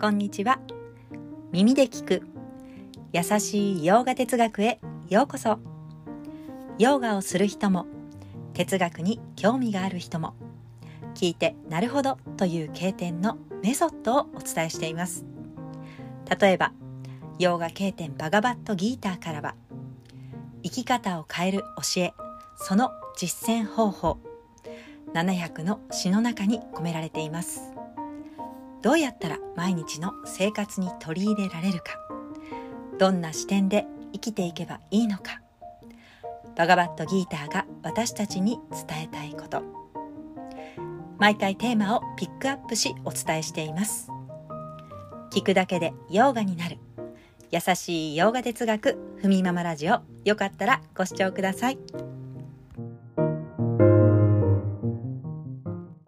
こんにちは。耳で聞く。優しい洋画哲学へようこそ。ヨガをする人も哲学に興味がある人も聞いてなるほどという経典のメソッドをお伝えしています。例えばヨガ経典バガバットギーターからは生き方を変える教えその実践方法700の詩の中に込められています。どうやったら毎日の生活に取り入れられるか。どんな視点で生きていけばいいのか。バガバットギーターが私たちに伝えたいこと。毎回テーマをピックアップしお伝えしています。聞くだけでヨーガになる。優しい洋画哲学ふみママラジオ。よかったらご視聴ください。